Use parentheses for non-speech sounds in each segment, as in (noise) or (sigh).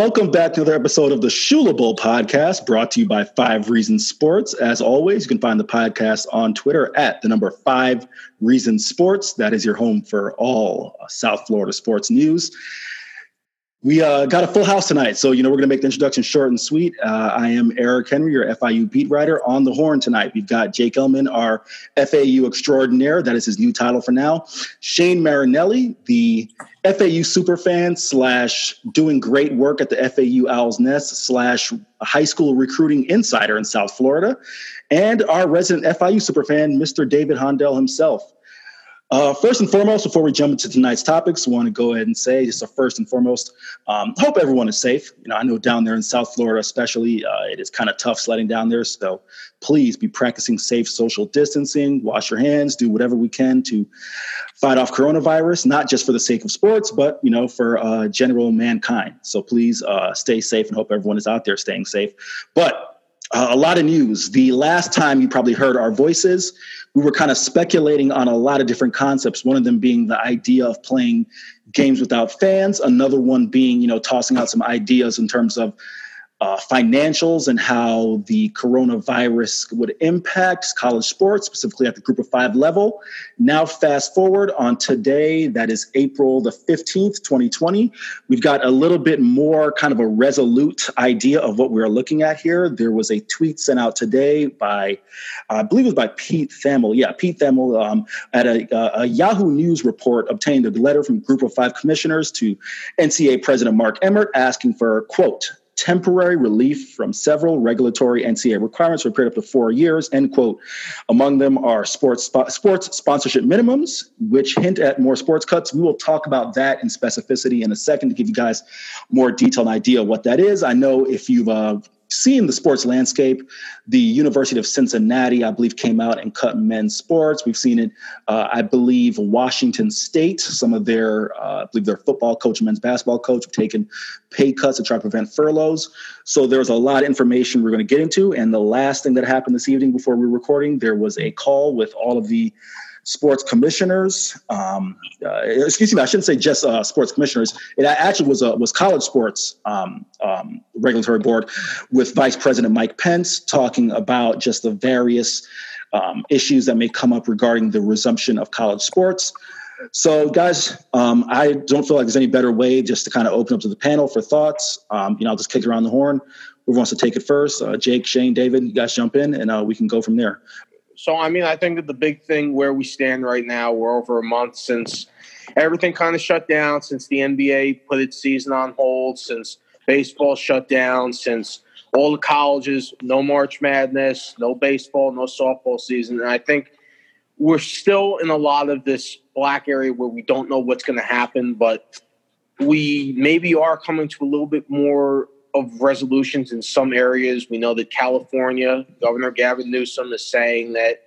Welcome back to another episode of the Shula Bowl podcast brought to you by Five Reasons Sports. As always, you can find the podcast on Twitter at the number Five Reasons Sports. That is your home for all South Florida sports news. We uh, got a full house tonight, so you know we're going to make the introduction short and sweet. Uh, I am Eric Henry, your FIU beat writer. On the horn tonight, we've got Jake Elman, our FAU extraordinaire. That is his new title for now. Shane Marinelli, the FAU superfan slash doing great work at the FAU Owls Nest slash high school recruiting insider in South Florida, and our resident FIU superfan, Mr. David Hondell himself. Uh, first and foremost, before we jump into tonight's topics, I want to go ahead and say just a first and foremost, um, hope everyone is safe. You know, I know down there in South Florida, especially, uh, it is kind of tough sledding down there. So please be practicing safe social distancing, wash your hands, do whatever we can to fight off coronavirus, not just for the sake of sports, but you know, for uh, general mankind. So please uh, stay safe and hope everyone is out there staying safe. But uh, a lot of news. The last time you probably heard our voices we were kind of speculating on a lot of different concepts. One of them being the idea of playing games without fans. Another one being, you know, tossing out some ideas in terms of uh, financials and how the coronavirus would impact college sports, specifically at the group of five level. Now, fast forward on today, that is April the 15th, 2020. We've got a little bit more kind of a resolute idea of what we're looking at here. There was a tweet sent out today by, I believe it was by Pete Thamel. Yeah, Pete Thamel um, at a, a Yahoo News report obtained a letter from group of five commissioners to NCAA President Mark Emmert asking for, quote, temporary relief from several regulatory NCA requirements for a period up to four years, end quote. Among them are sports, sports sponsorship minimums, which hint at more sports cuts. We will talk about that in specificity in a second to give you guys more detailed idea what that is. I know if you've uh, seeing the sports landscape. The University of Cincinnati, I believe, came out and cut men's sports. We've seen it, uh, I believe, Washington State, some of their, uh, I believe their football coach, men's basketball coach, have taken pay cuts to try to prevent furloughs. So there's a lot of information we're going to get into. And the last thing that happened this evening before we were recording, there was a call with all of the sports commissioners. Um, uh, excuse me, I shouldn't say just uh, sports commissioners. It actually was a was college sports um, um, regulatory board with Vice President Mike Pence talking about just the various um, issues that may come up regarding the resumption of college sports. So, guys, um, I don't feel like there's any better way just to kind of open up to the panel for thoughts. Um, you know, I'll just kick around the horn. Who wants to take it first? Uh, Jake, Shane, David, you guys jump in, and uh, we can go from there. So, I mean, I think that the big thing where we stand right now, we're over a month since everything kind of shut down, since the NBA put its season on hold, since baseball shut down, since all the colleges, no March Madness, no baseball, no softball season. And I think we're still in a lot of this black area where we don't know what's going to happen, but we maybe are coming to a little bit more of resolutions in some areas. We know that California, Governor Gavin Newsom is saying that,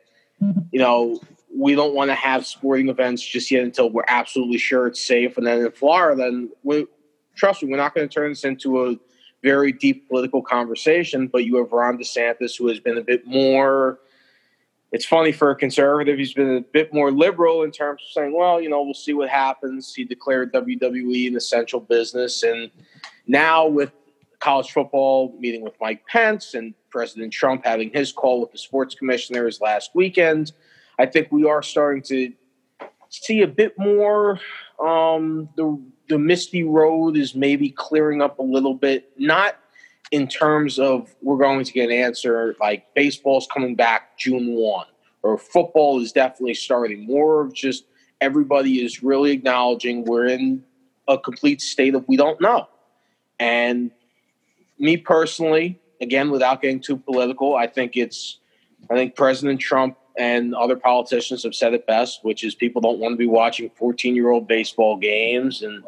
you know, we don't want to have sporting events just yet until we're absolutely sure it's safe. And then in Florida, then we, trust me, we're not going to turn this into a very deep political conversation. But you have Ron DeSantis, who has been a bit more. It's funny for a conservative; he's been a bit more liberal in terms of saying, "Well, you know, we'll see what happens." He declared WWE an essential business, and now with college football meeting with Mike Pence and President Trump having his call with the sports commissioners last weekend, I think we are starting to see a bit more. Um, the the misty road is maybe clearing up a little bit, not in terms of we're going to get an answer like baseball's coming back June one or football is definitely starting. More of just everybody is really acknowledging we're in a complete state of we don't know. And me personally, again, without getting too political, I think it's, I think President Trump and other politicians have said it best, which is people don't want to be watching 14 year old baseball games and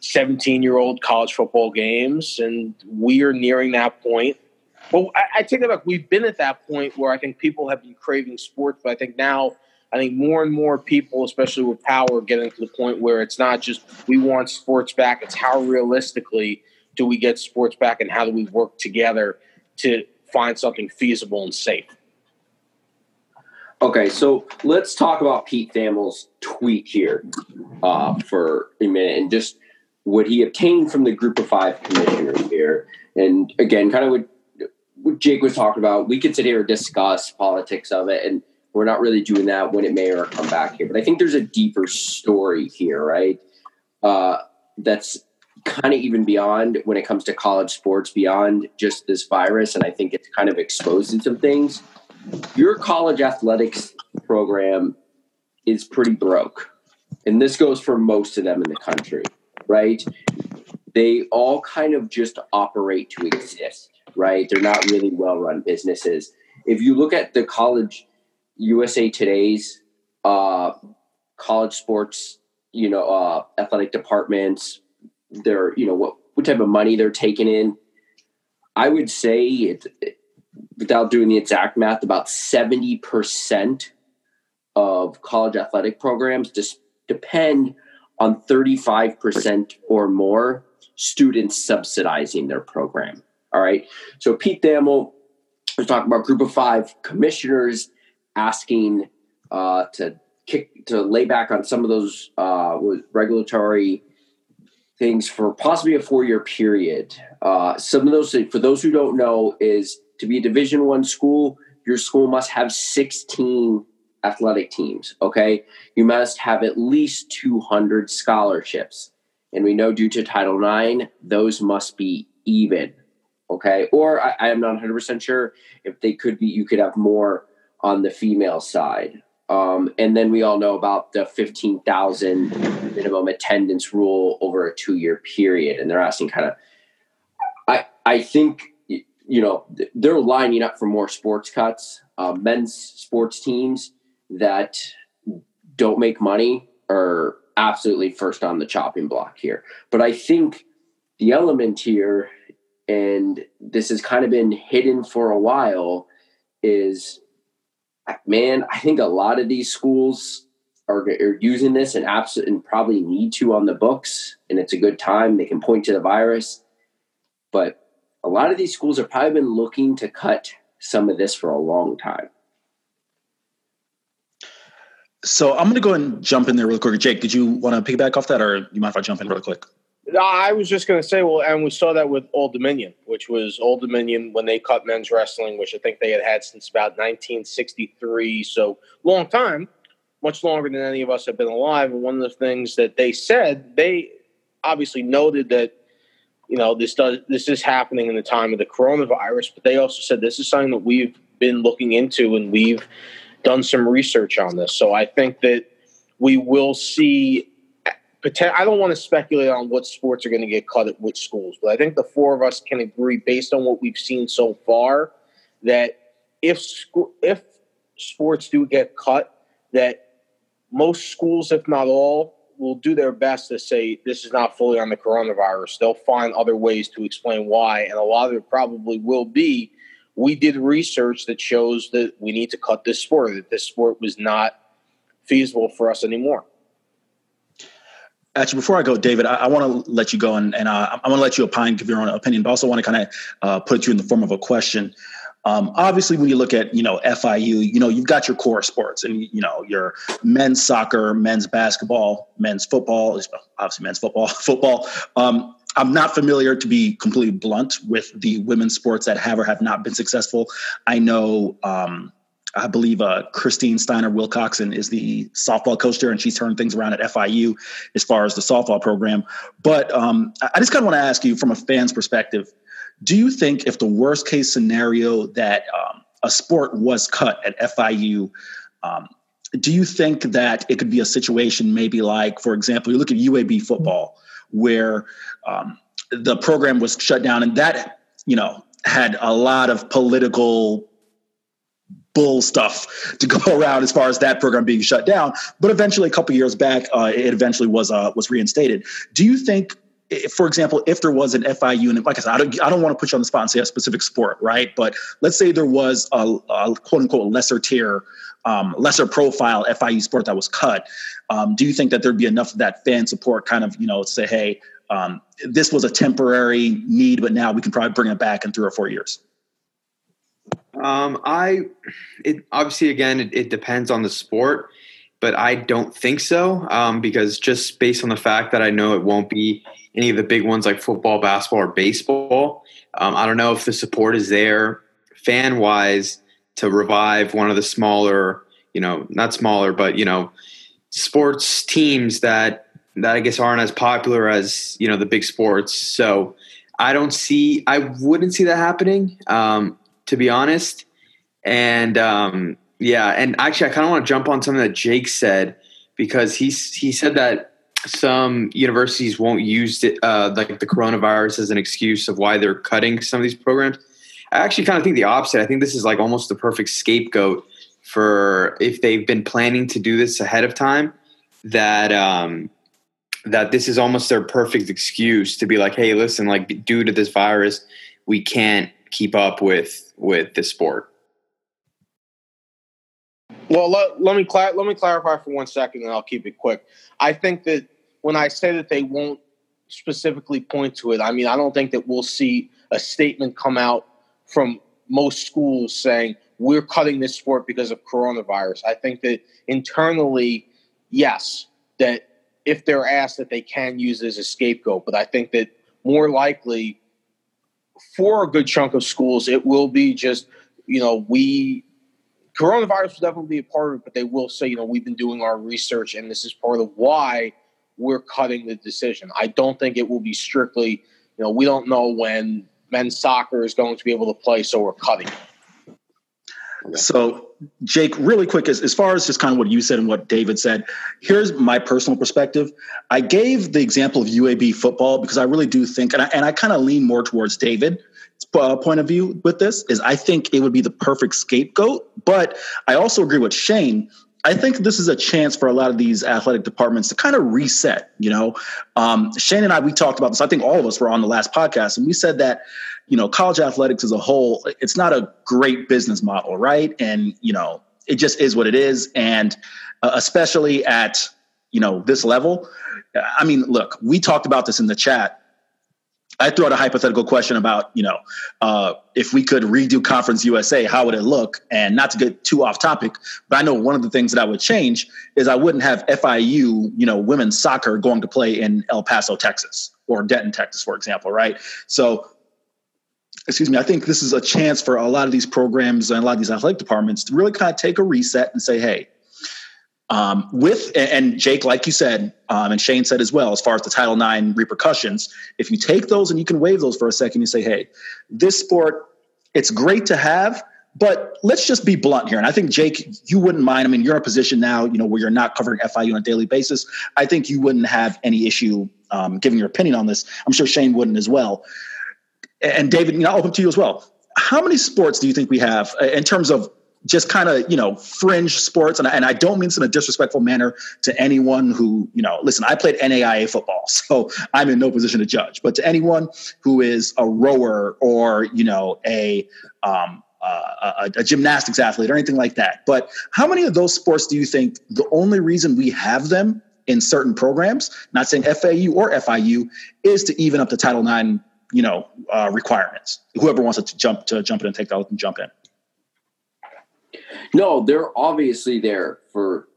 17 year old college football games. And we are nearing that point. Well, I, I take it back. We've been at that point where I think people have been craving sports, but I think now, I think more and more people, especially with power, getting to the point where it's not just we want sports back, it's how realistically do we get sports back and how do we work together to find something feasible and safe? Okay, so let's talk about Pete Thamel's tweet here uh, for a minute and just what he obtained from the group of five commissioners here, and again, kind of what, what Jake was talking about, we could sit here and discuss politics of it, and we're not really doing that when it may or come back here. But I think there's a deeper story here, right? Uh, that's kind of even beyond when it comes to college sports, beyond just this virus. And I think it's kind of exposing some things. Your college athletics program is pretty broke. And this goes for most of them in the country, right? They all kind of just operate to exist, right? They're not really well run businesses. If you look at the college USA Today's uh, college sports, you know, uh, athletic departments, their, you know, what, what type of money they're taking in. I would say it, without doing the exact math, about 70% of college athletic programs just depend on 35% or more students subsidizing their program. All right. So Pete Thamel was talking about group of five commissioners asking uh, to kick to lay back on some of those uh, regulatory things for possibly a four year period. Uh, some of those, for those who don't know, is to be a Division One school, your school must have 16 athletic teams. Okay, you must have at least 200 scholarships, and we know due to Title IX, those must be even. Okay, or I, I am not 100 percent sure if they could be. You could have more on the female side. Um, and then we all know about the 15,000 minimum attendance rule over a two year period. And they're asking kind of, I, I think, you know, they're lining up for more sports cuts. Uh, men's sports teams that don't make money are absolutely first on the chopping block here. But I think the element here, and this has kind of been hidden for a while, is man, I think a lot of these schools are, are using this and absolutely and probably need to on the books, and it's a good time. They can point to the virus, but a lot of these schools have probably been looking to cut some of this for a long time. So I'm going to go and jump in there real quick. Jake, did you want to piggyback off that, or you mind if I jump in real quick? I was just going to say, well, and we saw that with Old Dominion, which was Old Dominion when they cut men's wrestling, which I think they had had since about 1963. So long time, much longer than any of us have been alive. And one of the things that they said, they obviously noted that you know this does this is happening in the time of the coronavirus, but they also said this is something that we've been looking into and we've done some research on this. So I think that we will see I don't want to speculate on what sports are going to get cut at which schools, but I think the four of us can agree, based on what we've seen so far, that if if sports do get cut, that most schools, if not all, will do their best to say this is not fully on the coronavirus. They'll find other ways to explain why, and a lot of it probably will be. We did research that shows that we need to cut this sport. That this sport was not feasible for us anymore. Actually, before I go, David, I, I want to let you go and, and uh, I want to let you opine, give your own opinion, but also want to kind of uh, put you in the form of a question. Um, obviously, when you look at you know FIU, you know you've got your core sports, and you know your men's soccer, men's basketball, men's football, obviously men's football, (laughs) football. Um, I'm not familiar, to be completely blunt, with the women's sports that have or have not been successful. I know um, I believe uh, Christine Steiner Wilcoxon is the softball coach there, and she's turned things around at FIU as far as the softball program. But um, I just kind of want to ask you, from a fan's perspective, do you think if the worst case scenario that um, a sport was cut at FIU, um, do you think that it could be a situation maybe like, for example, you look at UAB football, where um, the program was shut down, and that you know had a lot of political bull stuff to go (laughs) around as far as that program being shut down. But eventually, a couple years back, uh, it eventually was uh, was reinstated. Do you think? If, for example, if there was an FIU, and like I said, I don't, I don't want to put you on the spot and say a specific sport, right? But let's say there was a, a quote unquote lesser tier, um, lesser profile FIU sport that was cut. Um, do you think that there'd be enough of that fan support, kind of, you know, say, hey, um, this was a temporary need, but now we can probably bring it back in three or four years? Um, I, it obviously again it, it, depends on the sport, but I don't think so um, because just based on the fact that I know it won't be any of the big ones like football, basketball, or baseball. Um, I don't know if the support is there fan wise to revive one of the smaller, you know, not smaller, but you know, sports teams that that I guess aren't as popular as you know the big sports. So I don't see, I wouldn't see that happening, um, to be honest. And um, yeah, and actually, I kind of want to jump on something that Jake said because he he said that some universities won't use it, uh, like the coronavirus as an excuse of why they're cutting some of these programs. I actually kind of think the opposite. I think this is like almost the perfect scapegoat for if they've been planning to do this ahead of time. That um, that this is almost their perfect excuse to be like, hey, listen, like due to this virus, we can't keep up with with the sport. Well, let, let me let me clarify for one second, and I'll keep it quick. I think that when I say that they won't specifically point to it, I mean I don't think that we'll see a statement come out from most schools saying we're cutting this sport because of coronavirus. I think that internally, yes, that if they're asked that they can use it as a scapegoat, but I think that more likely for a good chunk of schools, it will be just, you know, we coronavirus will definitely be a part of it, but they will say, you know, we've been doing our research and this is part of why we're cutting the decision. I don't think it will be strictly, you know, we don't know when men's soccer is going to be able to play, so we're cutting. So, Jake, really quick, as, as far as just kind of what you said and what David said, here's my personal perspective. I gave the example of UAB football because I really do think, and I, and I kind of lean more towards David uh, point of view with this is I think it would be the perfect scapegoat. But I also agree with Shane. I think this is a chance for a lot of these athletic departments to kind of reset. You know, um, Shane and I we talked about this. I think all of us were on the last podcast, and we said that you know college athletics as a whole, it's not a great business model, right? And you know, it just is what it is, and uh, especially at you know this level. I mean, look, we talked about this in the chat I threw out a hypothetical question about, you know, uh, if we could redo Conference USA, how would it look? And not to get too off topic, but I know one of the things that I would change is I wouldn't have FIU, you know, women's soccer going to play in El Paso, Texas, or Denton, Texas, for example, right? So, excuse me, I think this is a chance for a lot of these programs and a lot of these athletic departments to really kind of take a reset and say, hey, um, with and Jake, like you said, um, and Shane said as well, as far as the Title IX repercussions, if you take those and you can waive those for a second, you say, "Hey, this sport, it's great to have, but let's just be blunt here." And I think Jake, you wouldn't mind. I mean, you're in a position now, you know, where you're not covering FIU on a daily basis. I think you wouldn't have any issue um, giving your opinion on this. I'm sure Shane wouldn't as well. And David, you know, I'll open to you as well. How many sports do you think we have uh, in terms of just kind of you know fringe sports? And I, and I don't mean this in a disrespectful manner to anyone who you know listen i played naia football (laughs) so i'm in no position to judge. But to anyone who is a rower or you know a um, uh, a, a, gymnastics athlete or anything like that. But how many of those sports do you think the only reason we have them in certain programs not saying fau or fiu is to even up the title ix you know uh, requirements whoever wants to jump to jump in and take that and jump in no, they're obviously there for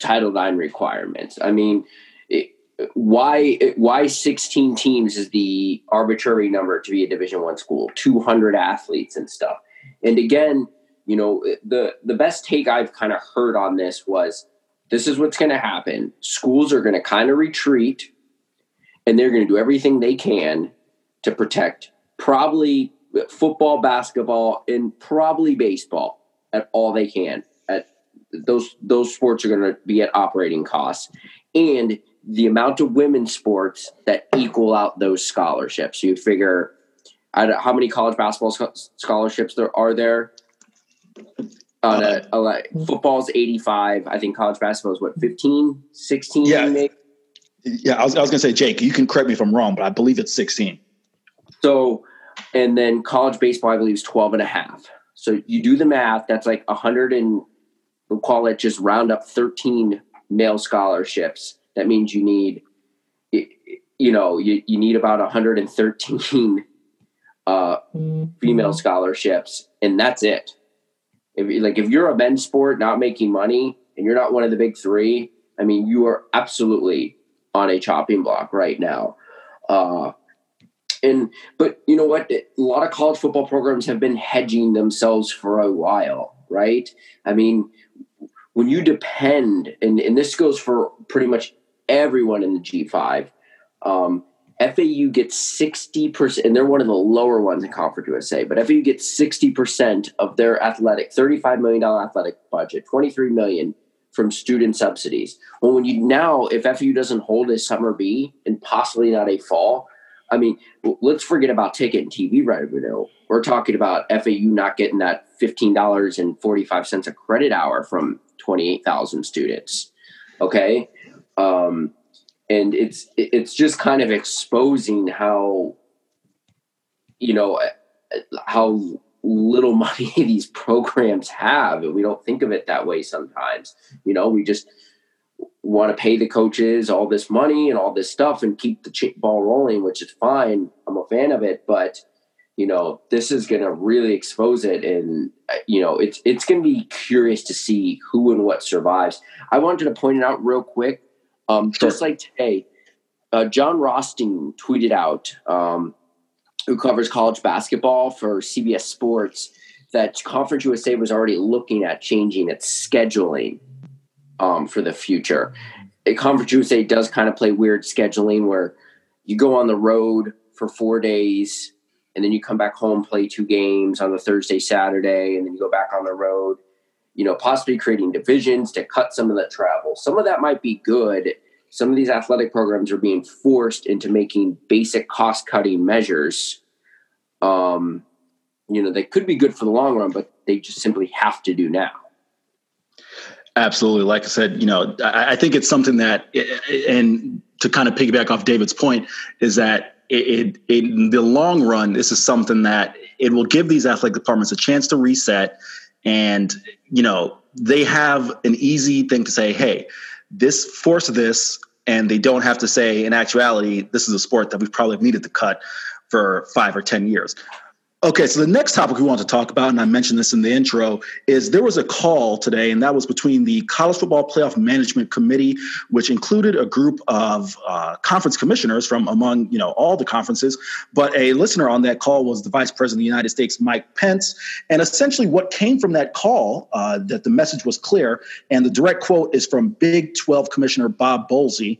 Title IX requirements. I mean, it, why why 16 teams is the arbitrary number to be a Division One school? 200 athletes and stuff. And again, you know, the the best take I've kind of heard on this was this is what's going to happen. Schools are going to kind of retreat and they're going to do everything they can to protect probably football, basketball, and probably baseball at all they can. At those those sports are going to be at operating costs, and the amount of women's sports that equal out those scholarships. You figure, how many college basketball scholarships there are there? Uh, uh, uh, football's 85. I think college basketball is what 15, 16. Yeah, maybe? yeah. I was, I was going to say, Jake, you can correct me if I'm wrong, but I believe it's 16. So, and then college baseball, I believe, is 12 and a half. So you do the math, that's like 100 and we'll call it just round up 13 male scholarships. That means you need, you know, you, you need about 113 uh, female scholarships, and that's it. If like if you're a men's sport not making money and you're not one of the big three, I mean, you are absolutely on a chopping block right now. Uh, and but you know what? A lot of college football programs have been hedging themselves for a while, right? I mean, when you depend, and, and this goes for pretty much everyone in the G5. Um, FAU gets 60%, and they're one of the lower ones in Conference USA, but FAU gets 60% of their athletic, $35 million athletic budget, 23 million from student subsidies. Well, when you now, if FAU doesn't hold a summer B and possibly not a fall, I mean, let's forget about ticket and TV revenue. We're talking about FAU not getting that $15.45 a credit hour from 28,000 students. Okay. Um, and it's it's just kind of exposing how you know how little (laughs) money these programs have and we don't think of it that way sometimes you know we just want to pay the coaches all this money and all this stuff and keep the ball rolling which is fine. I'm a fan of it but you know this is going to really expose it. And you know it's it's going to be curious to see who and what survives. I wanted to point it out real quick. Um, sure. Just like today, uh, Jon Rothstein tweeted out, um, who covers college basketball for CBS Sports, that Conference USA was already looking at changing its scheduling um, for the future. Conference USA does kind of play weird scheduling where you go on the road for four days and then you come back home, play two games on the Thursday, Saturday, and then you go back on the road you know, possibly creating divisions to cut some of that travel. Some of that might be good. Some of these athletic programs are being forced into making basic cost cutting measures. Um, you know, they could be good for the long run, but they just simply have to do now. Absolutely. Like I said, you know, I, I think it's something that, and to kind of piggyback off David's point, is that it, it, in the long run, this is something that it will give these athletic departments a chance to reset and you know they have an easy thing to say hey this force this and they don't have to say in actuality this is a sport that we've probably needed to cut for five or ten years Okay, so the next topic we want to talk about, and I mentioned this in the intro, is there was a call today, and that was between the College Football Playoff Management Committee, which included a group of uh, conference commissioners from among you know all the conferences. But a listener on that call was the Vice President of the United States, Mike Pence, and essentially what came from that call, uh, that the message was clear, and the direct quote is from Big 12 Commissioner Bob Bowlesby.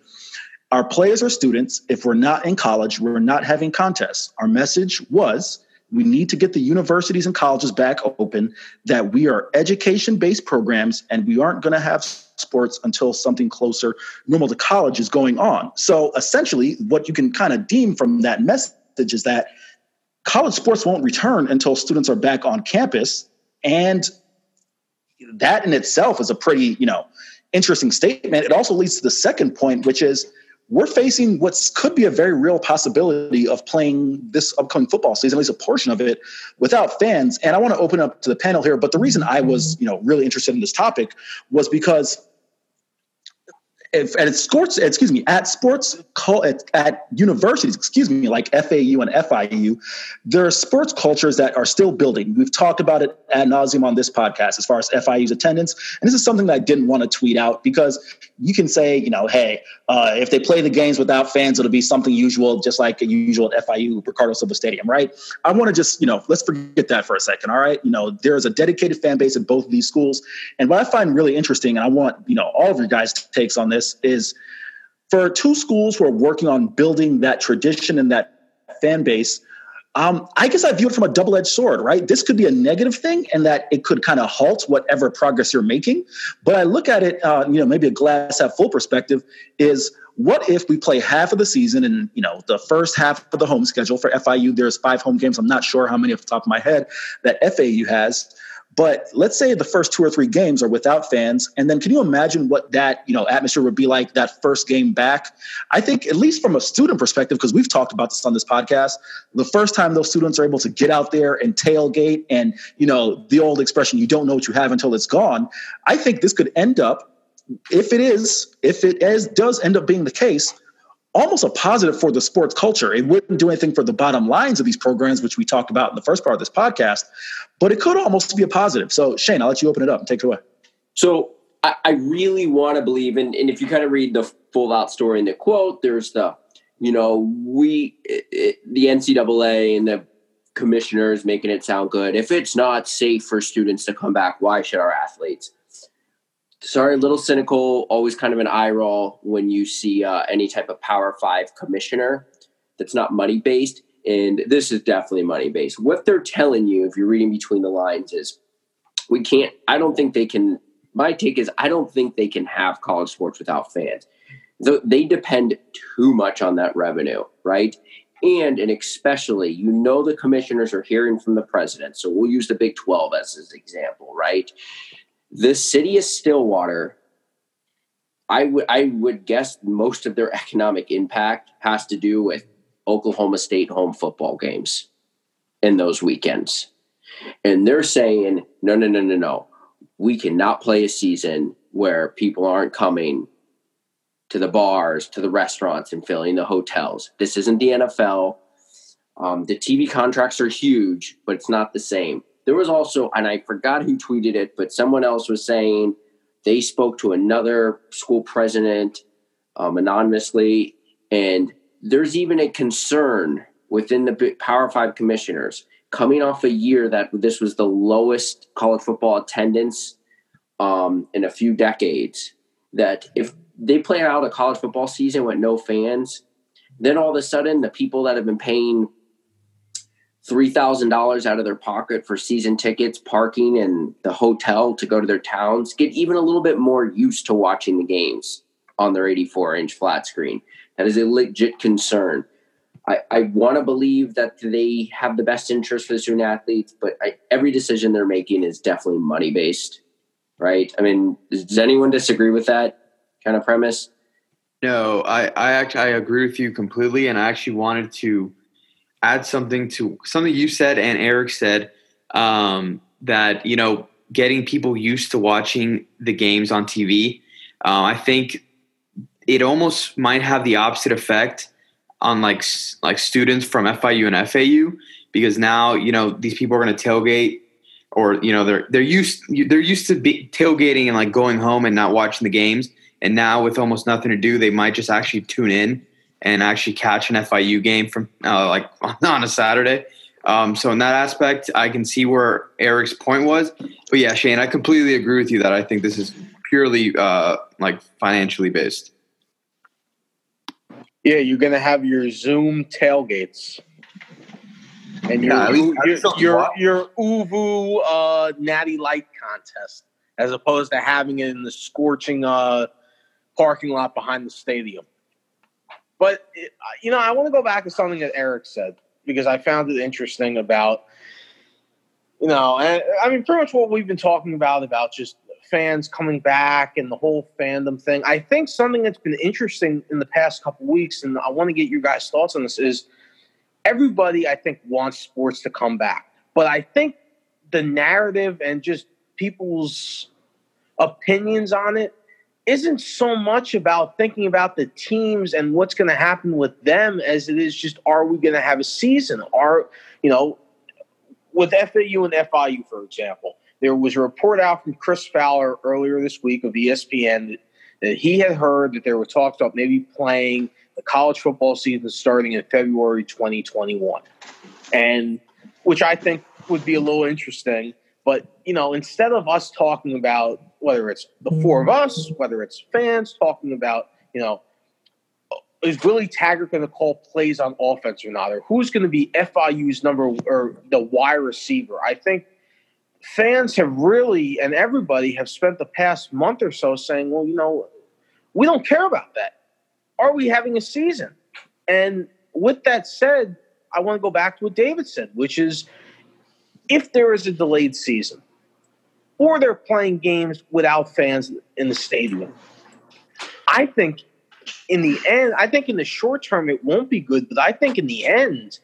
Our players are students. If we're not in college, we're not having contests. Our message was we need to get the universities and colleges back open, that we are education based programs and we aren't going to have sports until something closer normal to college is going on. So essentially, what you can kind of deem from that message is that college sports won't return until students are back on campus. And that in itself is a pretty, you know, interesting statement. It also leads to the second point, which is we're facing what could be a very real possibility of playing this upcoming football season, at least a portion of it, without fans. And I want to open up to the panel here. But the reason I was, you know, really interested in this topic was because if, at sports, excuse me, at sports at, at universities, excuse me, like FAU and FIU, there are sports cultures that are still building. We've talked about it ad nauseum on this podcast as far as FIU's attendance, and this is something that I didn't want to tweet out because you can say, you know, hey, uh, if they play the games without fans, it'll be something usual, just like a usual at FIU Riccardo Silva Stadium, right? I want to just, you know, let's forget that for a second. All right, you know, there is a dedicated fan base at both of these schools, and what I find really interesting, and I want you know all of your guys' takes on this, is for two schools who are working on building that tradition and that fan base. Um, I guess I view it from a double edged sword, right? This could be a negative thing and that it could kind of halt whatever progress you're making. But I look at it, uh, you know, maybe a glass half full perspective is what if we play half of the season and, you know, the first half of the home schedule for FIU, there's five home games. I'm not sure how many off the top of my head that FAU has. But let's say the first two or three games are without fans, and then can you imagine what that you know atmosphere would be like that first game back? I think at least from a student perspective, because we've talked about this on this podcast, the first time those students are able to get out there and tailgate, and you know the old expression, "You don't know what you have until it's gone." I think this could end up, if it is, if it is does end up being the case, almost a positive for the sports culture. It wouldn't do anything for the bottom lines of these programs, which we talked about in the first part of this podcast, but it could almost be a positive. So, Shane, I'll let you open it up and take it away. So, I, I really want to believe, and, and if you kind of read the full out story in the quote, there's the you know, we it, it, the NCAA and the commissioners making it sound good. If it's not safe for students to come back, why should our athletes? Sorry, a little cynical. Always kind of an eye roll when you see uh, any type of Power Five commissioner that's not money based. And this is definitely money based. What they're telling you, if you're reading between the lines, is we can't. I don't think they can. My take is I don't think they can have college sports without fans. They depend too much on that revenue, right? And and especially, you know, the commissioners are hearing from the president. So we'll use the Big Twelve as an example, right? The city of Stillwater I would I would guess most of their (laughs) economic impact has to do with Oklahoma State home football games in those weekends. And they're saying, no, no, no, no, no. We cannot play a season where people aren't coming to the bars, to the restaurants, and filling the hotels. This isn't the NFL. Um, the TV contracts are huge, but it's not the same. There was also, and I forgot who tweeted it, but someone else was saying they spoke to another school president um, anonymously, and there's even a concern within the Power Five commissioners coming off a year that this was the lowest college football attendance um, in a few decades. That if they play out a college football season with no fans, then all of a sudden the people that have been paying three thousand dollars out of their pocket for season tickets, parking, and the hotel to go to their towns get even a little bit more used to watching the games on their 84 inch flat screen. That is a legit concern. I, I want to believe that they have the best interest for the student athletes, but I, every decision they're making is definitely money based, right? I mean, does anyone disagree with that kind of premise? No, I, I actually I agree with you completely, and I actually wanted to add something to something you said and Eric said um, that you know getting people used to watching the games on TV. Uh, I think it almost might have the opposite effect on like like students from FIU and FAU because now you know these people are going to tailgate or you know they're they're used they're used to be tailgating and like going home and not watching the games and now with almost nothing to do they might just actually tune in and actually catch an FIU game from uh, like (laughs) on a Saturday. Um, so in that aspect, I can see where Eric's point was. But yeah, Shane, I completely agree with you that I think this is purely uh, like financially based. Yeah, you're gonna have your Zoom tailgates, and your yeah, your, your, your Uvu uh, Natty Light contest, as opposed to having it in the scorching uh, parking lot behind the stadium. But you know, I want to go back to something that Eric said because I found it interesting about you know, and I mean, pretty much what we've been talking about about just fans coming back and the whole fandom thing. I think something that's been interesting in the past couple weeks, and I want to get your guys' thoughts on this, is everybody I think wants sports to come back, but I think the narrative and just people's opinions on it isn't so much about thinking about the teams and what's going to happen with them as it is just are we going to have a season? Are you know with FAU and FIU, for example, there was a report out from Chris Fowler earlier this week of ESPN that, he had heard that there were talks about maybe playing the college football season starting in February 2021, and which I think would be a little interesting. But you know, instead of us talking about whether it's the four of us, mm. whether it's fans talking about, you know, is Willie Taggart going to call plays on offense or not, or who's going to be FIU's number or the wide receiver? I think fans have really and everybody have spent the past month or so saying, well, you know, we don't care about that. Are we having a season? And with that said, I want to go back to what David said, which is if there is a delayed season or they're playing games without fans in the stadium, I think in the end, I think in the short term it won't be good, but I think in the end,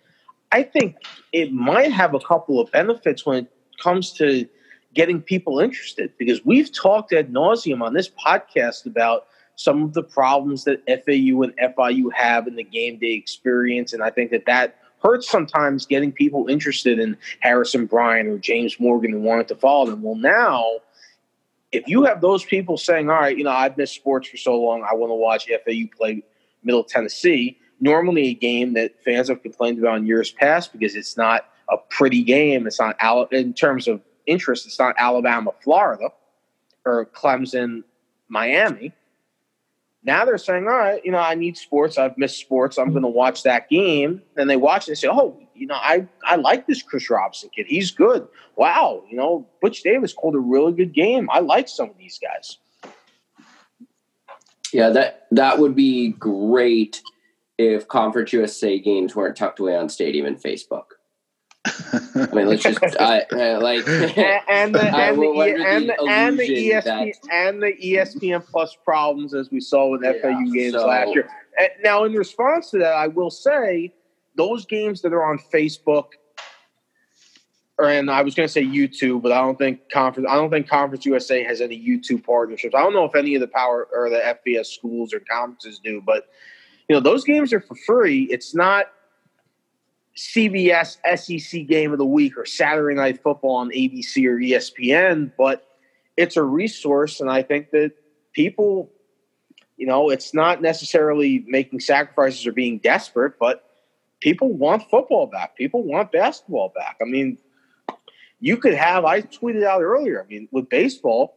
I think it might have a couple of benefits when it comes to getting people interested because we've talked ad nauseum on this podcast about some of the problems that FAU and FIU have in the game day experience, and I think that that hurts sometimes getting people interested in Harrison Bryant or James Morgan and wanting to follow them. Well, now if you have those people saying, "All right, you know, I've missed sports for so long, I want to watch FAU play Middle Tennessee," normally a game that fans have complained about in years past because it's not a pretty game. It's not in terms of interest. It's not Alabama, Florida, or Clemson, Miami. Now they're saying, all right, you know, I need sports. I've missed sports. I'm going to watch that game. And they watch and say, oh, you know, I, I like this Chris Robison kid. He's good. Wow. You know, Butch Davis called a really good game. I like some of these guys. Yeah, that that would be great if Conference USA games weren't tucked away on Stadium and Facebook. I mean, let's just (laughs) I, uh, like and, (laughs) the and the, and, the, and the ESPN that, and the ESPN Plus problems as we saw with yeah, FAU games so, last year. And now, in response to that, I will say those games that are on Facebook, and I was going to say YouTube, but I don't think conference. I don't think Conference USA has any YouTube partnerships. I don't know if any of the power or the FBS schools or conferences do, but you know those games are for free. It's not CBS SEC game of the week or Saturday Night Football on ABC or ESPN, but it's a resource, and I think that people, you know, it's not necessarily making sacrifices or being desperate, but people want football back. People want basketball back. I mean, you could have. I tweeted out earlier. I mean, with baseball,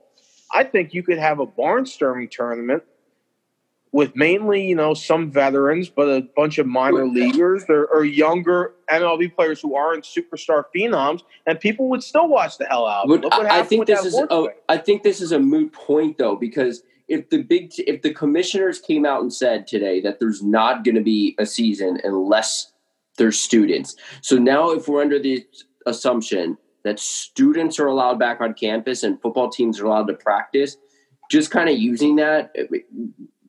I think you could have a barnstorming tournament with mainly, you know, some veterans, but a bunch of minor leaguers or, or, younger MLB players who aren't superstar phenoms, and people would still watch the hell out. Would, I, I think this is a, I think this is a moot point though, because if the big if the commissioners came out and said today that there's not going to be a season unless there's students, so now if we're under the assumption that students are allowed back on campus and football teams are allowed to practice, just kind of using that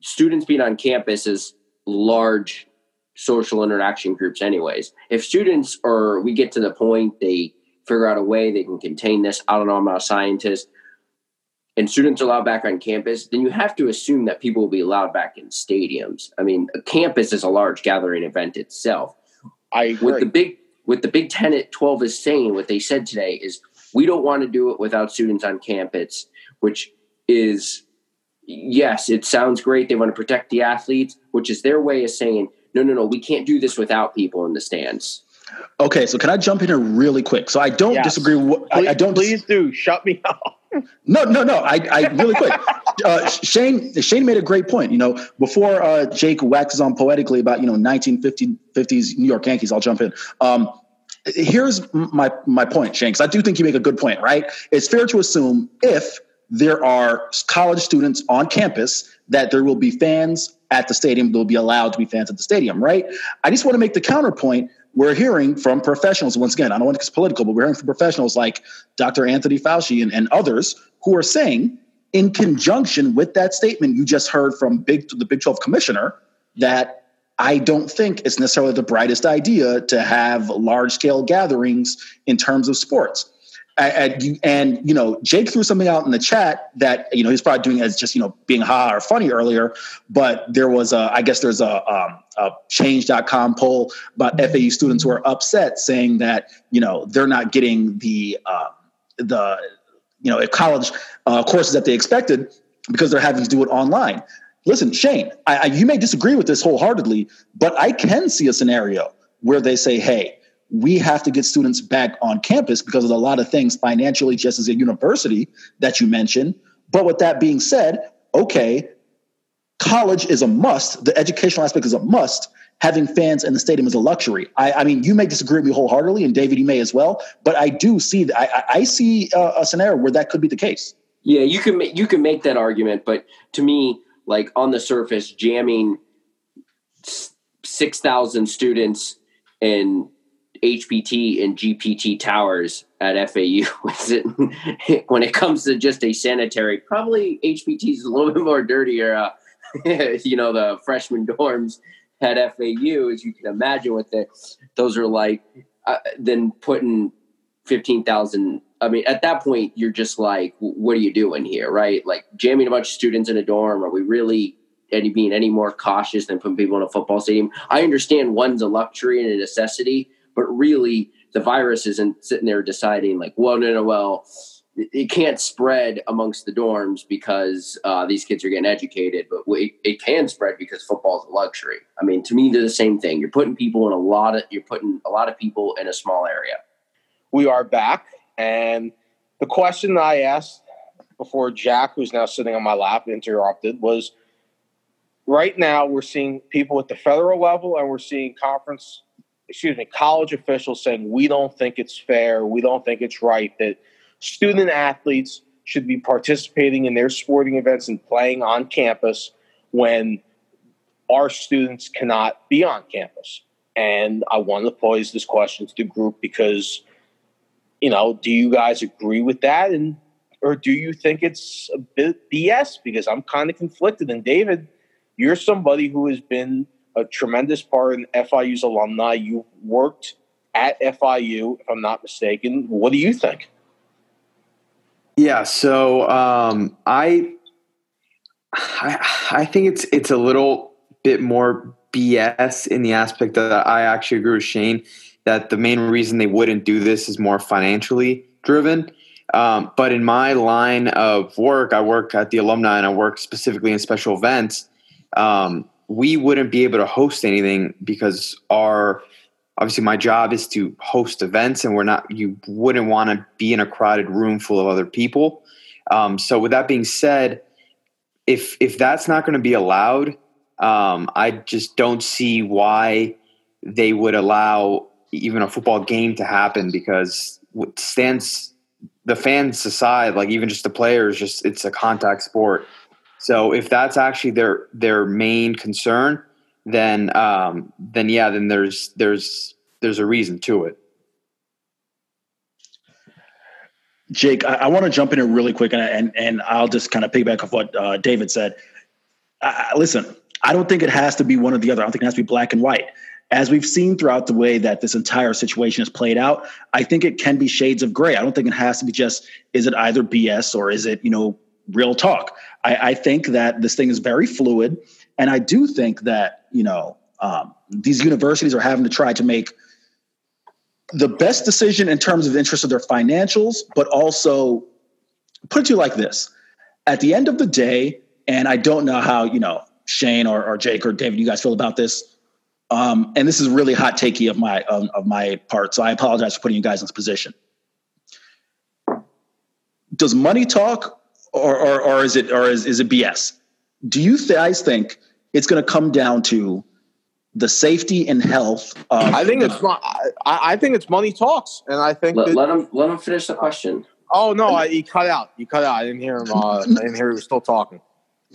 students being on campus is large social interaction groups anyways. If students or we get to the point they figure out a way they can contain this i don't know i'm not a scientist and students are allowed back on campus then you have to assume that people will be allowed back in stadiums. I mean a campus is a large gathering event itself. I agree. with the big with the big 10 at 12 is saying what they said today is we don't want to do it without students on campus which is yes, it sounds great. They want to protect the athletes, which is their way of saying, no, no, no, we can't do this without people in the stands. Okay, so can I jump in here really quick? So I don't yes. disagree. With, please, I, I, don't. Please do. Shut me up. No, no, no. I, I really quick. (laughs) Uh, Shane, Shane made a great point. You know, before uh, Jake waxes on poetically about you know 1950s New York Yankees, I'll jump in. Um, here's my my point, Shane, because I do think you make a good point. Right? It's fair to assume if there are college students on campus that there will be fans at the stadium. They'll be allowed to be fans at the stadium, right? I just want to make the counterpoint. We're hearing from professionals, once again, I don't want to get political, but we're hearing from professionals like Dr. Anthony Fauci and, and others who are saying, in conjunction with that statement you just heard from Big, the Big 12 commissioner, that I don't think it's necessarily the brightest idea to have large scale gatherings in terms of sports and, and you know jake threw something out in the chat that you know he's probably doing as just you know being ha or funny earlier but there was a i guess there's a, um, a change.com poll about fau students who are upset saying that you know they're not getting the uh, the you know college uh, courses that they expected because they're having to do it online. Listen shane I, I, you may disagree with this wholeheartedly but i can see a scenario where they say hey we have to get students back on campus because of a lot of things financially, just as a university that you mentioned. But with that being said, okay, college is a must. The educational aspect is a must. Having fans in the stadium is a luxury. I, I mean, you may disagree with me wholeheartedly, and David, you may as well. But I do see that I, I see a, a scenario where that could be the case. Yeah, you can make, you can make that argument, but to me, like on the surface, jamming six thousand students and HPT and GPT towers at FAU. (laughs) (laughs) when it comes to just a sanitary, probably HPT is a little (laughs) bit more dirtier. Uh, you know, the freshman dorms at FAU, as you can imagine, with it, those are like uh, then putting fifteen thousand. I mean, at that point, you're just like, what are you doing here, right? Like jamming a bunch of students in a dorm. Are we really any being any more cautious than putting people in a football stadium? I understand one's a luxury and a necessity, but really the virus isn't sitting there deciding like, well, no, no, well, it can't spread amongst the dorms because uh, these kids are getting educated, but it, it can spread because football is a luxury. I mean, to me, they're the same thing. You're putting people in a lot of you're putting a lot of people in a small area. We are back, and the question that I asked before Jack, who's now sitting on my lap, interrupted was. Right now, we're seeing people at the federal level, and we're seeing conference, excuse me, college officials saying we don't think it's fair, we don't think it's right that student athletes should be participating in their sporting events and playing on campus when our students cannot be on campus. And I wanted to pose this question to the group because, you know, do you guys agree with that? And or do you think it's a bit BS? Because I'm kind of conflicted. And David, you're somebody who has been a tremendous part in FIU's alumni. You worked at FIU, if I'm not mistaken. What do you think? Yeah, so um, I, I I think it's it's a little bit more BS in the aspect that I actually agree with Shane that the main reason they wouldn't do this is more financially driven. Um, but in my line of work, I work at the alumni and I work specifically in special events. Um, we wouldn't be able to host anything because our obviously my job is to host events and we're not you wouldn't want to be in a crowded room full of other people. Um, so with that being said if if that's not going to be allowed um, i just don't see why they would allow even a football game to happen because stands the fans aside like even just the players just it's a contact sport so if that's actually their their main concern then um, then yeah, then there's there's there's a reason to it. Jake, I, I want to jump in here really quick, and and and I'll just kind of piggyback off what uh, David said. I, listen, I don't think it has to be one or the other. I don't think it has to be black and white. As we've seen throughout the way that this entire situation has played out, I think it can be shades of gray. I don't think it has to be just is it either BS or is it you know real talk. I, I think that this thing is very fluid. And I do think that, you know, um, these universities are having to try to make the best decision in terms of the interest of their financials, but also put it to you like this. At the end of the day, and I don't know how, you know, Shane or, or Jake or David, you guys feel about this. Um, and this is really hot takey of my of, of my part, so I apologize for putting you guys in this position. Does money talk, or or, or is it or is, is it BS? do you guys think it's going to come down to the safety and health? Of I think the, it's I, I, think it's money talks, and I think let, that, let him let him finish the question. Oh no, I, he cut out. He cut out. I didn't hear him. Uh, I didn't hear he was still talking.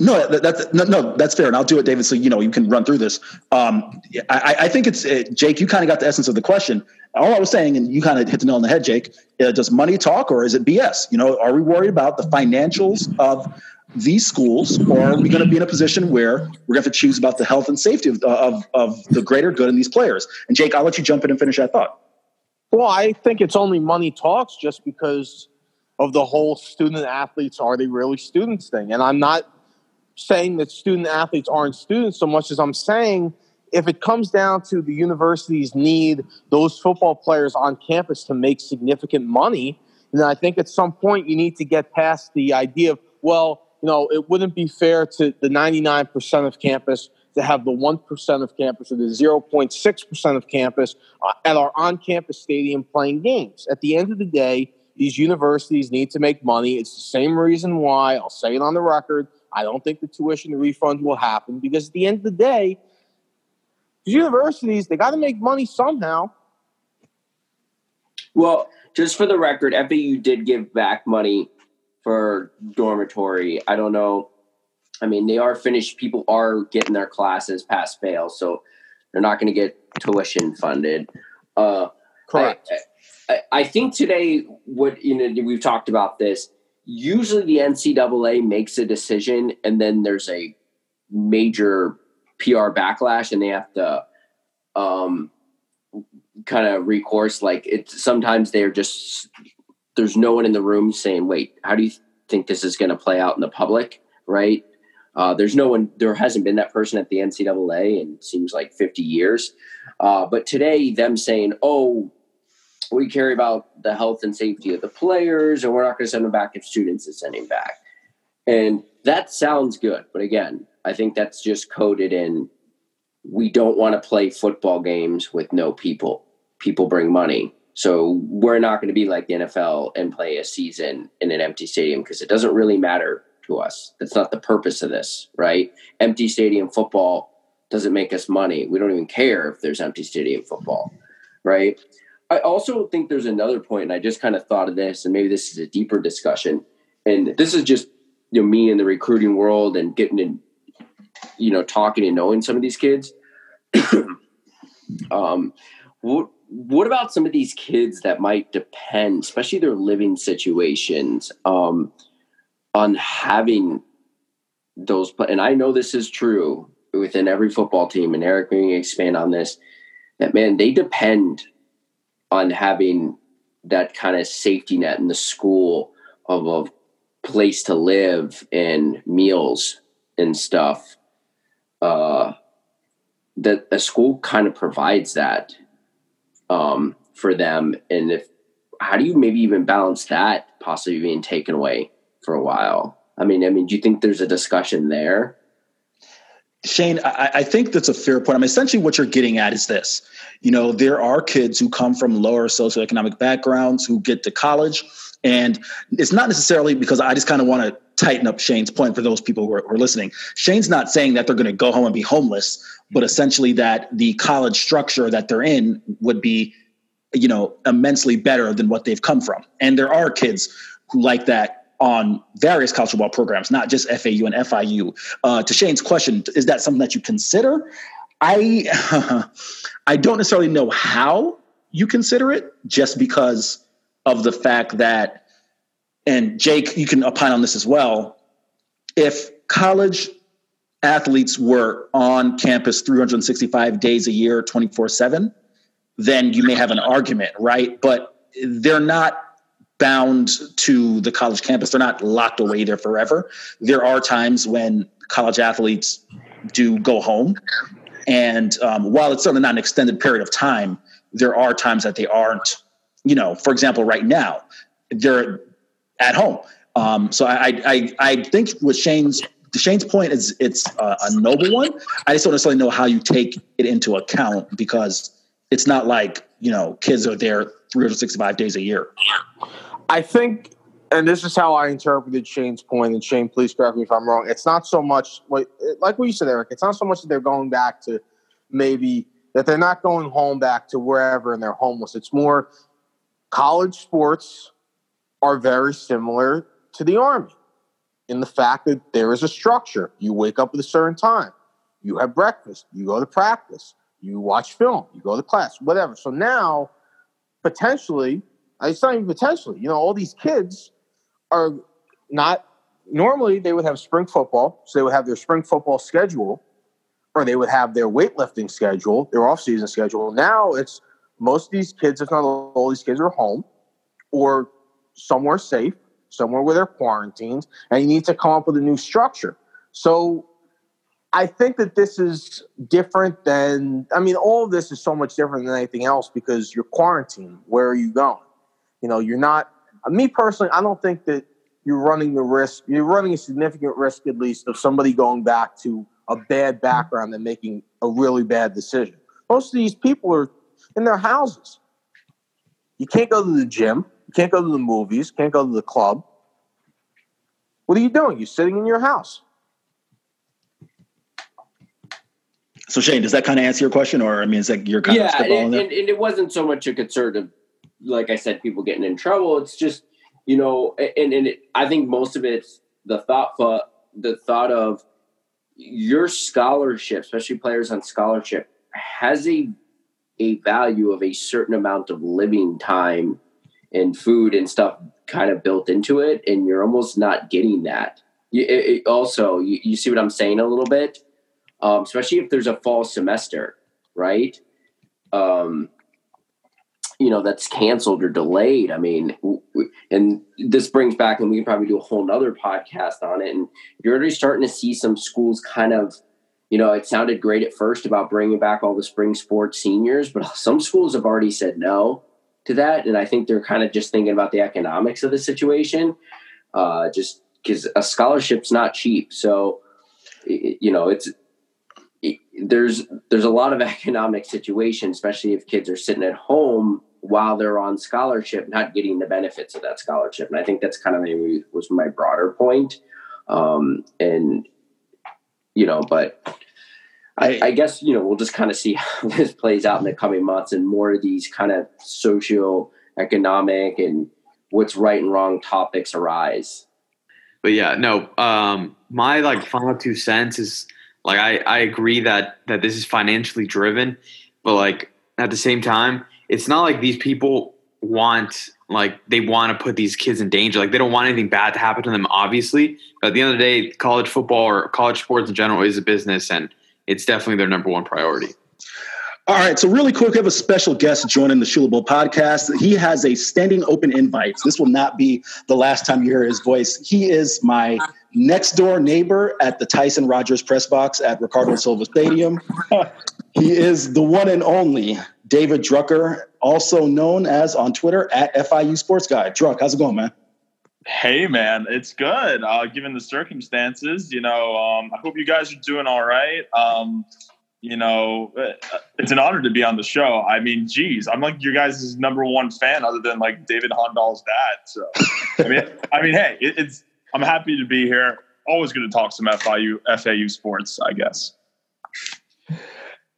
No, that, that's no, no, that's fair, and I'll do it, David. So you know you can run through this. Um, I, I, think it's uh, Jake. You kind of got the essence of the question. All I was saying, and you kind of hit the nail on the head, Jake. Uh, does money talk, or is it BS? You know, are we worried about the financials of these schools, or are we going to be in a position where we're going to have to choose about the health and safety of, of, of the greater good in these players? And Jake, I'll let you jump in and finish that thought. Well, I think it's only money talks just because of the whole student athletes are they really students thing. And I'm not saying that student athletes aren't students so much as I'm saying if it comes down to the universities need those football players on campus to make significant money, then I think at some point you need to get past the idea of, well, you know, it wouldn't be fair to the 99% of campus to have the 1% of campus or the 0.6% of campus uh, at our on campus stadium playing games. At the end of the day, these universities need to make money. It's the same reason why, I'll say it on the record, I don't think the tuition refund will happen because at the end of the day, universities, they got to make money somehow. Well, just for the record, FAU did give back money for dormitory. I don't know. I mean, they are finished. People are getting their classes pass fail, so they're not going to get tuition funded. Uh, Correct. I, I, I, think today, what you know, we've talked about this. Usually, the NCAA makes a decision, and then there's a major PR backlash, and they have to um, kind of recourse. Like it's sometimes they're just there's no one in the room saying, wait, how do you think this is going to play out in the public? Right. Uh, there's no one, there hasn't been that person at the NCAA in seems like 50 years. Uh, but today, them saying, oh, we care about the health and safety of the players, and we're not going to send them back if students is sending back. And that sounds good, but again, I think that's just coded in. We don't want to play football games with no people. People bring money. So we're not going to be like the NFL and play a season in an empty stadium because it doesn't really matter to us. That's not the purpose of this, right? Empty stadium football doesn't make us money. We don't even care if there's empty stadium football, right? I also think there's another point, and I just kind of thought of this, and maybe this is a deeper discussion. And this is just you know me in the recruiting world and getting in, you know, talking and knowing some of these kids. (clears throat) um, what what about some of these kids that might depend, especially their living situations, um, on having those? And I know this is true within every football team, and Eric may expand on this. That man, they depend on having that kind of safety net in the school of a place to live and meals and stuff uh, that a school kind of provides that um, for them. And if how do you maybe even balance that possibly being taken away for a while? I mean i mean do you think there's a discussion there Shane, I, I, think that's a fair point. I mean, essentially, what you're getting at is this: you know, there are kids who come from lower socioeconomic backgrounds who get to college, and it's not necessarily because I just kind of want to tighten up Shane's point for those people who are, who are listening. Shane's not saying that they're going to go home and be homeless, but essentially that the college structure that they're in would be, you know, immensely better than what they've come from. And there are kids who like that on various college football programs, not just FAU and FIU. Uh, to Shane's question, is that something that you consider? I (laughs) I don't necessarily know how you consider it, just because of the fact that, and Jake, you can opine on this as well. If college athletes were on campus 365 days a year, 24 7, then you may have an argument, right? But they're not bound to the college campus. They're not locked away there forever. There are times when college athletes do go home. And um, while it's certainly not an extended period of time, there are times that they aren't, you know, for example, right now, they're at home. Um, so I, I, I think with Shane's Shane's point is it's a, a noble one. I just don't necessarily know how you take it into account because it's not like you know kids are there 365 days a year. I think, and this is how I interpreted Shane's point, and Shane, please correct me if I'm wrong. It's not so much like, like what you said, Eric. It's not so much that they're going back to maybe that they're not going home back to wherever and they're homeless. It's more college sports are very similar to the army in the fact that there is a structure. You wake up at a certain time, you have breakfast, you go to practice, you watch film, you go to class, whatever. So now, potentially, it's not even potentially. You know, all these kids are not normally they would have spring football, so they would have their spring football schedule, or they would have their weightlifting schedule, their off-season schedule. Now it's most of these kids, if not all these kids, are home or somewhere safe, somewhere where they're quarantined, and you need to come up with a new structure. So I think that this is different than I mean, all of this is so much different than anything else because you're quarantined. Where are you going? You know, you're not. Uh, me personally, I don't think that you're running the risk. You're running a significant risk, at least, of somebody going back to a bad background and making a really bad decision. Most of these people are in their houses. You can't go to the gym. You can't go to the movies. Can't go to the club. What are you doing? You're sitting in your house. So Shane, does that kind of answer your question, or I mean, is that your kind yeah, of and, and, and, it wasn't so much a concern of like I said, people getting in trouble. It's just you know, and and it, I think most of it's the thought the thought of your scholarship, especially players on scholarship, has a a value of a certain amount of living time and food and stuff kind of built into it, and you're almost not getting that. You, it, it also, you, you, see what I'm saying a little bit, um, especially if there's a fall semester, right? Um, you know that's canceled or delayed i mean and this brings back and we can probably do a whole nother podcast on it and you're already starting to see some schools kind of you know it sounded great at first about bringing back all the spring sports seniors but (laughs) some schools have already said no to that, and I think they're kind of just thinking about the economics of the situation. Uh, just because a scholarship's not cheap, so you know it's there's there's a lot of (laughs) economic situation, especially if kids are sitting at home while they're on scholarship, not getting the benefits of that scholarship. And I think that's kind of maybe was my broader point. Um, and you know, but I, I, guess you know we'll just kind of see (laughs) how this plays out in the coming months, and more of these kind of socio economic and what's right and wrong topics arise. But yeah, no, um, my like final two cents is like I, I agree that that this is financially driven, but like at the same time, it's not like these people want like they want to put these kids in danger. Like they don't want anything bad to happen to them, obviously. But at the end of the day, college football or college sports in general is a business, and it's definitely their number one priority. All right, so really quick, we have a special guest joining the Shula Bowl podcast. He has a standing open invite. This will not be the last time you hear his voice. He is my next door neighbor at the Tyson Rogers press box at Riccardo Silva Stadium. (laughs) he is the one and only David Drucker, also known as on Twitter at FIU Sports Guy. Druck, how's it going, man? Hey, man, it's good. Uh, given the circumstances, you know, um, I hope you guys are doing all right. Um, you know, uh, it's an honor to be on the show. I mean, geez, I'm like your guys' number one fan, other than like David Hondal's dad. So, I mean, (laughs) I mean, hey, it, it's I'm happy to be here. Always going to talk some FIU FAU sports, I guess.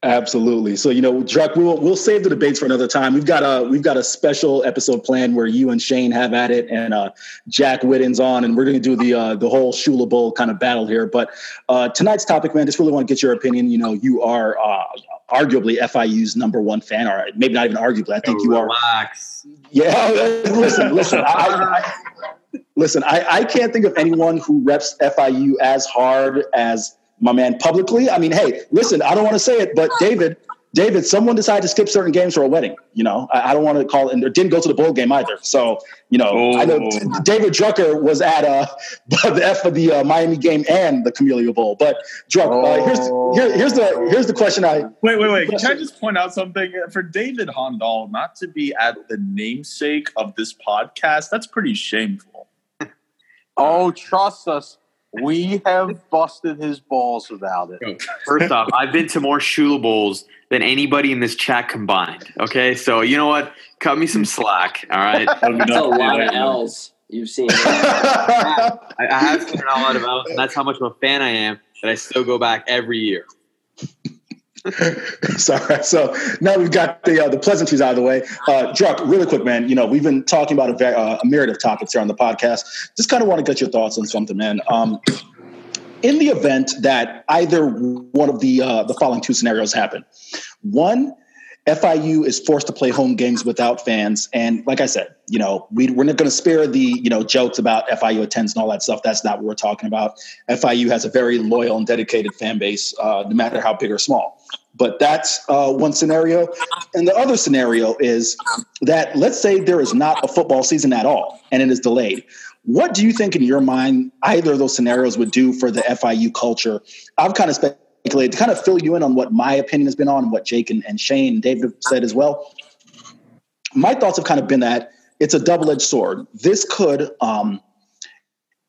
Absolutely. So you know, Druck, we'll we'll save the debates for another time. We've got a we've got a special episode planned where you and Shane have at it, and uh, Jack Whitten's on, and we're going to do the uh, the whole Shula Bowl kind of battle here. But uh, tonight's topic, man, just really want to get your opinion. You know, you are uh, arguably FIU's number one fan, or maybe not even arguably. I think oh, you relax. are. Yeah, (laughs) listen, listen. I, I, listen, I, I can't think of anyone who reps FIU as hard as my man publicly. I mean, hey, listen, I don't want to say it, but David, David, someone decided to skip certain games for a wedding. You know, I, I don't want to call it, and didn't go to the bowl game either. So, you know, oh. I know oh. David Drucker was at uh, (laughs) the F of the uh, Miami game and the Camellia Bowl. But Druck, oh. uh, here's here, here's the here's the question. I wait, wait, wait. Can I just point out something for David Hondal not to be at the namesake of this podcast? That's pretty shameful. oh, trust us. We have busted his balls about it. First off, I've been to more Shula Bowls than anybody in this chat combined. Okay, so you know what? Cut me some slack. All right, (laughs) that's a lot of L's you've seen. I, I have seen a lot of L's, and that's how much of a fan I am that I still go back every year. (laughs) Sorry. So now we've got the uh, the pleasantries out of the way. Uh, Druck, really quick, man. You know, we've been talking about a, uh, a myriad of topics here on the podcast. Just kind of want to get your thoughts on something, man. Um, in the event that either one of the uh, the following two scenarios happen, one, FIU is forced to play home games without fans, and like I said, you know, we, we're not going to spare the you know jokes about FIU attends and all that stuff. That's not what we're talking about. FIU has a very loyal and dedicated fan base, uh, no matter how big or small. But that's uh, one scenario. And the other scenario is that let's say there is not a football season at all and it is delayed. What do you think, in your mind, either of those scenarios would do for the FIU culture? I've kind of speculated to kind of fill you in on what my opinion has been on what Jake and, and Shane and David have said as well. My thoughts have kind of been that it's a double edged sword. This could um,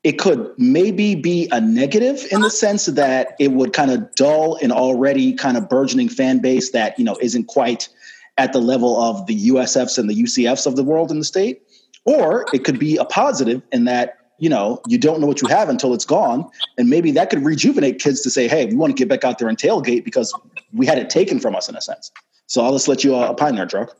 it could maybe be a negative in the sense that it would kind of dull an already kind of burgeoning fan base that you know isn't quite at the level of the USFs and the UCFs of the world in the state, or it could be a positive in that you know you don't know what you have until it's gone, and maybe that could rejuvenate kids to say, "Hey, we want to get back out there and tailgate because we had it taken from us in a sense." So I'll just let you uh, opine there, Druck.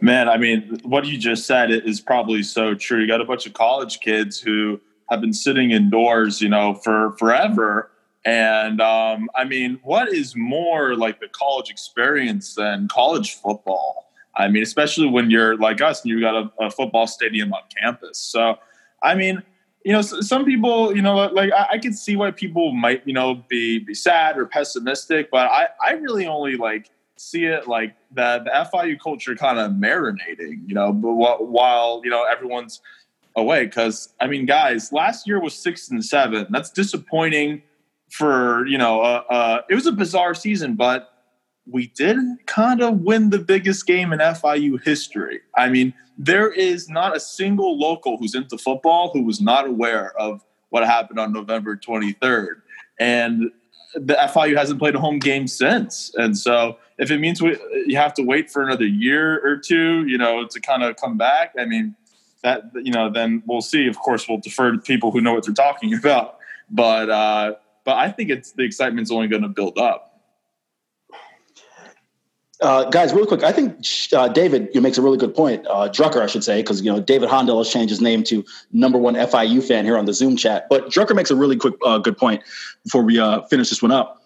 Man, I mean, what you just said is probably so true. You got a bunch of college kids who have been sitting indoors, you know, for forever. And um, I mean, what is more like the college experience than college football? I mean, especially when you're like us and you've got a, a football stadium on campus. So, I mean, you know, some people, you know, like I, I could see why people might, you know, be be sad or pessimistic, but I, I really only like see it like that the FIU culture kind of marinating, you know, but while you know everyone's away because I mean, guys, last year was six and seven. That's disappointing for you know. Uh, uh, it was a bizarre season, but we didn't kind of win the biggest game in FIU history. I mean, there is not a single local who's into football who was not aware of what happened on November 23rd. And the FIU hasn't played a home game since. And so if it means we, you have to wait for another year or two, you know, to kind of come back, I mean, that, you know, then we'll see. Of course, we'll defer to people who know what they're talking (laughs) about. But, uh, but I think it's the excitement's only going to build up. Uh, guys, really quick, I think uh, David makes a really good point. Uh, Drucker, I should say, because you know David Hondel has changed his name to number one FIU fan here on the Zoom chat. But Drucker makes a really quick, uh, good point before we uh, finish this one up.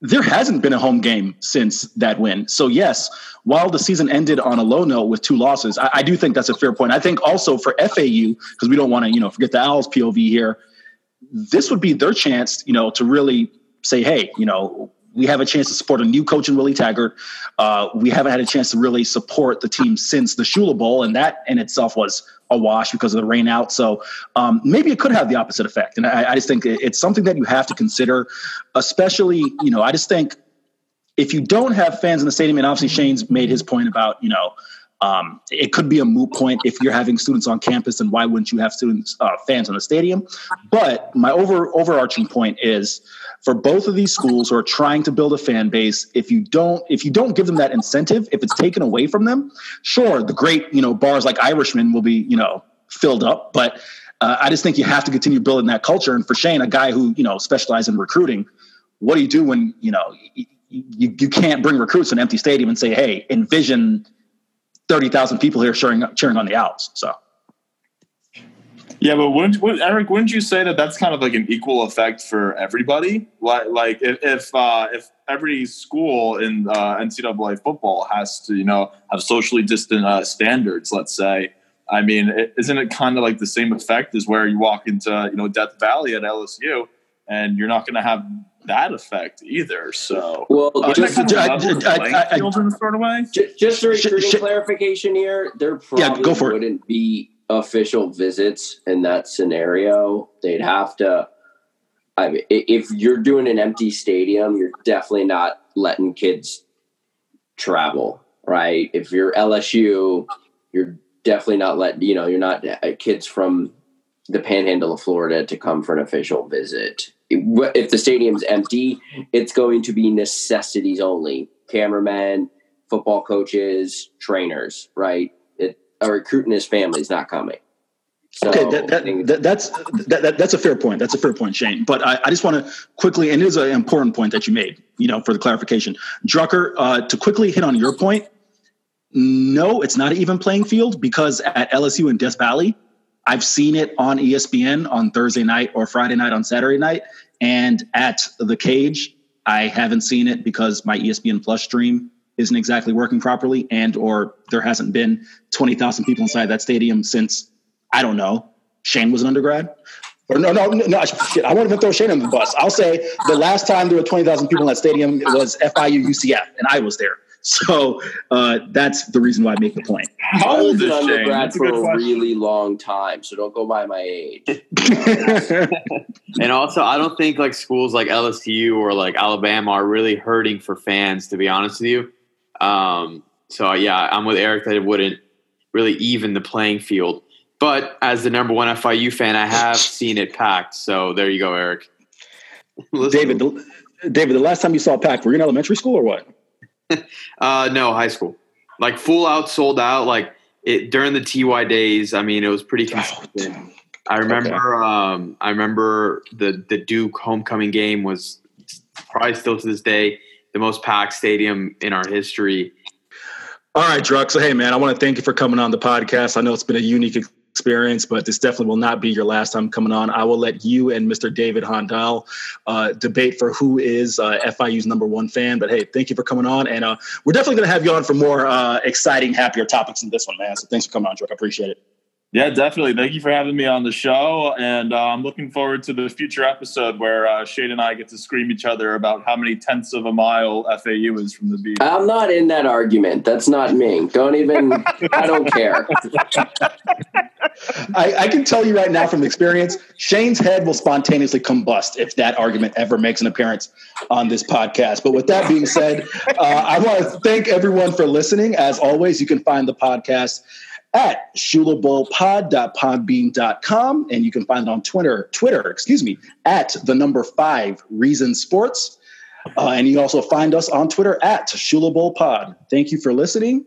There hasn't been a home game since that win. So yes, while the season ended on a low note with two losses, I, I do think that's a fair point. I think also for FAU because we don't want to you know forget the Owls POV here. This would be their chance, you know, to really say, hey, you know, we have a chance to support a new coach in Willie Taggart. Uh, we haven't had a chance to really support the team since the Shula Bowl, and that in itself was a wash because of the rain out. So um, maybe it could have the opposite effect. And I, I just think it's something that you have to consider, especially, you know, I just think if you don't have fans in the stadium, and obviously Shane's made his point about, you know, um, it could be a moot point if you're having students on campus, and why wouldn't you have students, uh, fans in the stadium? But my over overarching point is for both of these schools who are trying to build a fan base. If you don't, if you don't give them that incentive, if it's taken away from them, sure, the great you know bars like Irishman will be you know filled up, but uh, I just think you have to continue building that culture. And for Shane, a guy who you know specializes in recruiting, what do you do when you know? You, you, can't bring recruits to an empty stadium and say, "Hey, envision thirty thousand people here cheering cheering on the Owls. So. Yeah, but wouldn't, would, Eric, wouldn't you say that that's kind of like an equal effect for everybody? Like, like if if, uh, if every school in uh, NCAA football has to, you know, have socially distant uh, standards, let's say, I mean, is isn't it kind of like the same effect as where you walk into, you know, Death Valley at LSU, and you're not going to have that effect either. So, well, uh, just, kind of I, I, I, sort of way. Just, just for sh- clarification here, there probably yeah, go for wouldn't it. be official visits in that scenario. They'd have to. I mean, if you're doing an empty stadium, you're definitely not letting kids travel, right? If you're LSU, you're definitely not letting you know you're not uh, kids from the panhandle of Florida to come for an official visit if the stadium's empty, it's going to be necessities only. Cameramen, football coaches, trainers, right? A recruit and his family is not coming. So, okay, that, that, that, that's that, that's a fair point. That's a fair point, Shane. But I, I just want to quickly, and it is an important point that you made. You know, for the clarification, Drucker, uh, to quickly hit on your point. No, it's not an even playing field because at LSU and Death Valley, I've seen it on ESPN on Thursday night or Friday night on Saturday night. And at the cage, I haven't seen it because my ESPN Plus stream isn't exactly working properly, and or there hasn't been twenty thousand people inside that stadium since I don't know. Shane was an undergrad. Or no, no, no, shit. I won't even throw Shane on the bus. I'll say the last time there were 20,000 people in that stadium was FIU UCF, and I was there. So uh, that's the reason why I make the point. How old is undergrad for a question. really long time, so don't go by my age. (laughs) and also, I don't think like schools like LSU or like Alabama are really hurting for fans. To be honest with you, um, so yeah, I'm with Eric that it wouldn't really even the playing field. But as the number one FIU fan, I have (laughs) seen it packed. So there you go, Eric. David, the, David, the last time you saw packed, were you in elementary school or what? (laughs) uh, no, high school. Like full out, sold out. Like it during the TY days. I mean, it was pretty consistent. Oh, I remember. Okay. Um, I remember the the Duke homecoming game was probably still to this day the most packed stadium in our history. All right, Druck. So, hey, man, I want to thank you for coming on the podcast. I know it's been a unique experience, but this definitely will not be your last time coming on. I will let you and Mr. David Hondal uh, debate for who is uh, FIU's number one fan. But hey, thank you for coming on, and uh, we're definitely going to have you on for more uh, exciting, happier topics than this one, man. So thanks for coming on, Druck. I appreciate it. Yeah, definitely. Thank you for having me on the show. And uh, I'm looking forward to the future episode where uh, Shane and I get to scream each other about how many tenths of a mile FAU is from the beach. I'm not in that argument. That's not me. Don't even, I don't care. I, I, can tell you right now from experience, Shane's head will spontaneously combust if that argument ever makes an appearance on this podcast. But with that being said, uh, I want to thank everyone for listening. As always, you can find the podcast at shulabowlpod.podbean.com and you can find it on Twitter, Twitter, excuse me, at the number five reason sports. Uh, and you also find us on Twitter at shulabowlpod. Thank you for listening.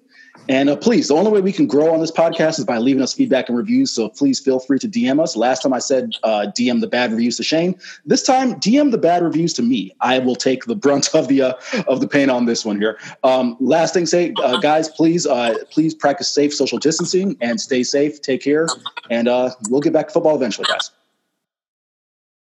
And uh, please, the only way we can grow on this podcast is by leaving us feedback and reviews. So please feel free to DM us. Last time I said uh, DM the bad reviews to Shane. This time, DM the bad reviews to me. I will take the brunt of the uh, of the pain on this one here. Um, last thing, say, uh, guys, please uh, please practice safe social distancing and stay safe. Take care, and uh, we'll get back to football eventually, guys.